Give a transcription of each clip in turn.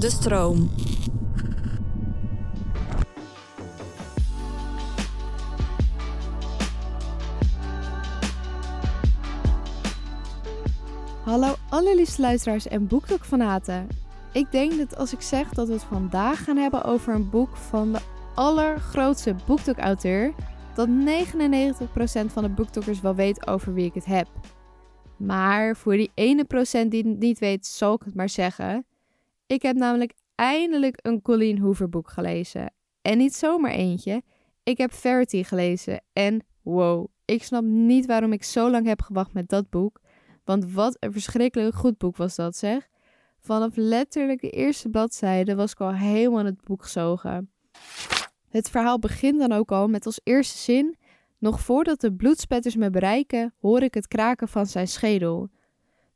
De stroom. Hallo allerliefste luisteraars en boekdokfanaten. Ik denk dat als ik zeg dat we het vandaag gaan hebben over een boek van de allergrootste boekdok-auteur, dat 99% van de boekdokkers wel weet over wie ik het heb. Maar voor die ene procent die het niet weet, zal ik het maar zeggen. Ik heb namelijk eindelijk een Colleen Hoover boek gelezen. En niet zomaar eentje. Ik heb Verity gelezen en wow, ik snap niet waarom ik zo lang heb gewacht met dat boek. Want wat een verschrikkelijk goed boek was dat, zeg. Vanaf letterlijk de eerste bladzijde was ik al helemaal in het boek gezogen. Het verhaal begint dan ook al met als eerste zin: Nog voordat de bloedspetters me bereiken, hoor ik het kraken van zijn schedel.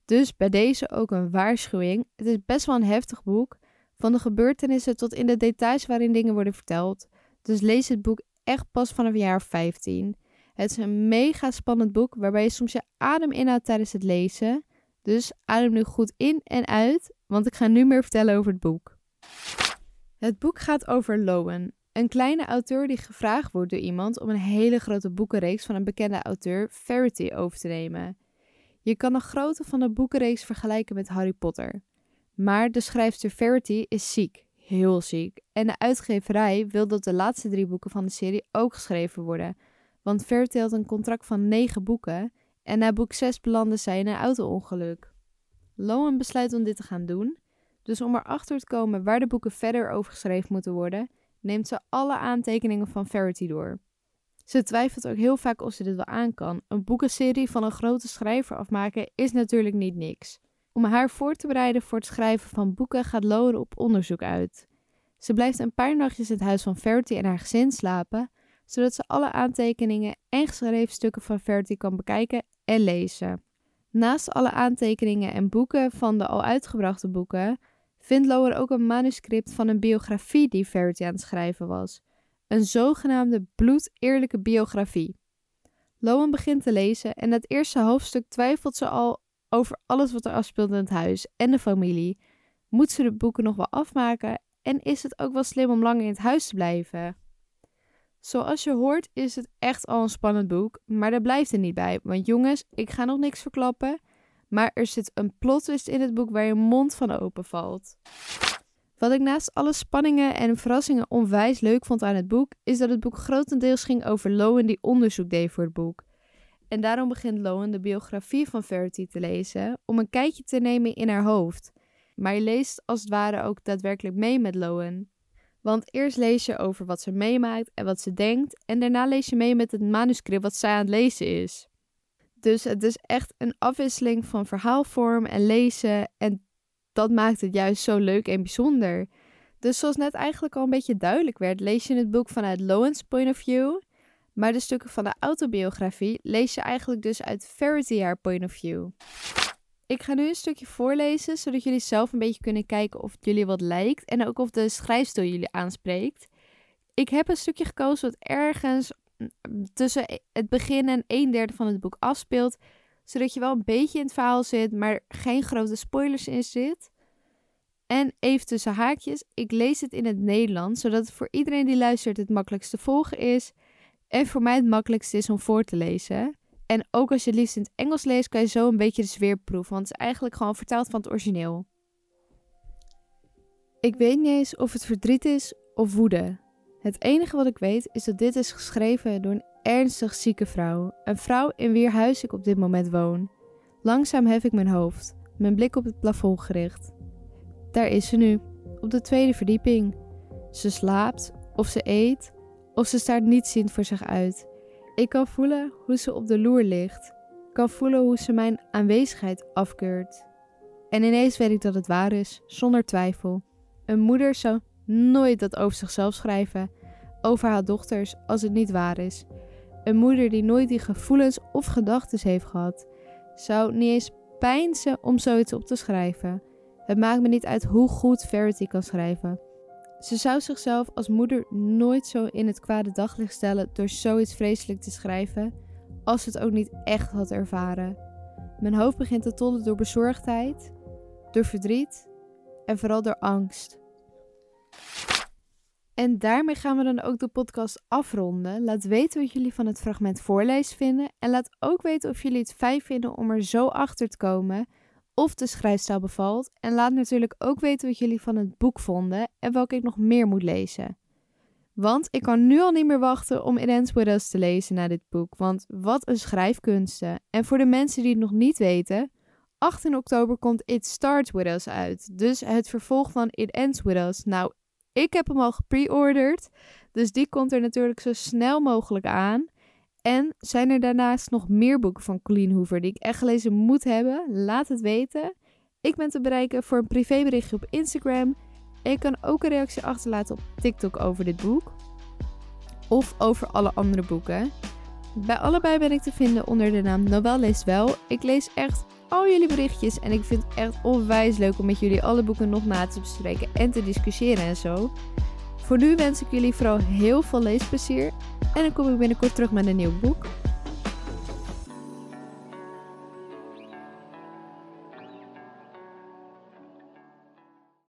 Dus bij deze ook een waarschuwing. Het is best wel een heftig boek, van de gebeurtenissen tot in de details waarin dingen worden verteld. Dus lees het boek echt pas vanaf jaar 15. Het is een mega spannend boek waarbij je soms je adem inhoudt tijdens het lezen. Dus adem nu goed in en uit, want ik ga nu meer vertellen over het boek. Het boek gaat over Lowen, een kleine auteur die gevraagd wordt door iemand om een hele grote boekenreeks van een bekende auteur, Verity, over te nemen. Je kan de grootte van de boekenreeks vergelijken met Harry Potter. Maar de schrijfster Verity is ziek, heel ziek. En de uitgeverij wil dat de laatste drie boeken van de serie ook geschreven worden. Want Verity had een contract van negen boeken en na boek 6 belandde zij in een auto-ongeluk. Lowen besluit om dit te gaan doen. Dus om erachter te komen waar de boeken verder over geschreven moeten worden, neemt ze alle aantekeningen van Verity door. Ze twijfelt ook heel vaak of ze dit wel aan kan. Een boekenserie van een grote schrijver afmaken is natuurlijk niet niks. Om haar voor te bereiden voor het schrijven van boeken gaat Lowen op onderzoek uit. Ze blijft een paar nachtjes in het huis van Verity en haar gezin slapen, zodat ze alle aantekeningen en geschreven stukken van Verity kan bekijken en lezen. Naast alle aantekeningen en boeken van de al uitgebrachte boeken, vindt Lower ook een manuscript van een biografie die Verity aan het schrijven was. Een zogenaamde bloedeerlijke biografie. Lowen begint te lezen en het eerste hoofdstuk twijfelt ze al over alles wat er afspeelt in het huis en de familie. Moet ze de boeken nog wel afmaken en is het ook wel slim om langer in het huis te blijven? Zoals je hoort is het echt al een spannend boek, maar daar blijft er niet bij. Want jongens, ik ga nog niks verklappen, maar er zit een plot twist in het boek waar je mond van open valt. Wat ik naast alle spanningen en verrassingen onwijs leuk vond aan het boek, is dat het boek grotendeels ging over Lowen die onderzoek deed voor het boek. En daarom begint Lowen de biografie van Verity te lezen om een kijkje te nemen in haar hoofd. Maar je leest als het ware ook daadwerkelijk mee met Lowen. Want eerst lees je over wat ze meemaakt en wat ze denkt, en daarna lees je mee met het manuscript wat zij aan het lezen is. Dus het is echt een afwisseling van verhaalvorm en lezen, en dat maakt het juist zo leuk en bijzonder. Dus zoals net eigenlijk al een beetje duidelijk werd, lees je het boek vanuit Lowen's point of view, maar de stukken van de autobiografie lees je eigenlijk dus uit Verity haar point of view. Ik ga nu een stukje voorlezen, zodat jullie zelf een beetje kunnen kijken of het jullie wat lijkt en ook of de schrijfstijl jullie aanspreekt. Ik heb een stukje gekozen wat ergens tussen het begin en een derde van het boek afspeelt, zodat je wel een beetje in het verhaal zit, maar geen grote spoilers in zit. En even tussen haakjes, ik lees het in het Nederlands, zodat het voor iedereen die luistert het makkelijkst te volgen is en voor mij het makkelijkst is om voor te lezen. En ook als je het liefst in het Engels leest, kan je zo een beetje de sfeer proeven. Want het is eigenlijk gewoon vertaald van het origineel. Ik weet niet eens of het verdriet is of woede. Het enige wat ik weet is dat dit is geschreven door een ernstig zieke vrouw. Een vrouw in wier huis ik op dit moment woon. Langzaam hef ik mijn hoofd, mijn blik op het plafond gericht. Daar is ze nu, op de tweede verdieping. Ze slaapt, of ze eet, of ze staart nietsziend voor zich uit. Ik kan voelen hoe ze op de loer ligt. Kan voelen hoe ze mijn aanwezigheid afkeurt. En ineens weet ik dat het waar is, zonder twijfel. Een moeder zou nooit dat over zichzelf schrijven, over haar dochters, als het niet waar is. Een moeder die nooit die gevoelens of gedachten heeft gehad, zou niet eens pijnzen om zoiets op te schrijven. Het maakt me niet uit hoe goed Verity kan schrijven. Ze zou zichzelf als moeder nooit zo in het kwade daglicht stellen door zoiets vreselijk te schrijven, als ze het ook niet echt had ervaren. Mijn hoofd begint te tollen door bezorgdheid, door verdriet en vooral door angst. En daarmee gaan we dan ook de podcast afronden. Laat weten wat jullie van het fragment voorlees vinden. En laat ook weten of jullie het fijn vinden om er zo achter te komen of de schrijfstijl bevalt. En laat natuurlijk ook weten wat jullie van het boek vonden en welke ik nog meer moet lezen. Want ik kan nu al niet meer wachten om It With Us te lezen na dit boek. Want wat een schrijfkunsten. En voor de mensen die het nog niet weten, 18 oktober komt It Starts With Us uit. Dus het vervolg van It Ends With Us. Nou, ik heb hem al gepreorderd. Dus die komt er natuurlijk zo snel mogelijk aan. En zijn er daarnaast nog meer boeken van Colleen Hoover die ik echt gelezen moet hebben? Laat het weten. Ik ben te bereiken voor een privéberichtje op Instagram. En je kan ook een reactie achterlaten op TikTok over dit boek. Of over alle andere boeken. Bij allebei ben ik te vinden onder de naam Nobel leest wel. Ik lees echt al jullie berichtjes en ik vind het echt onwijs leuk om met jullie alle boeken nog na te bespreken en te discussiëren en zo. Voor nu wens ik jullie vooral heel veel leesplezier en dan kom ik binnenkort terug met een nieuw boek.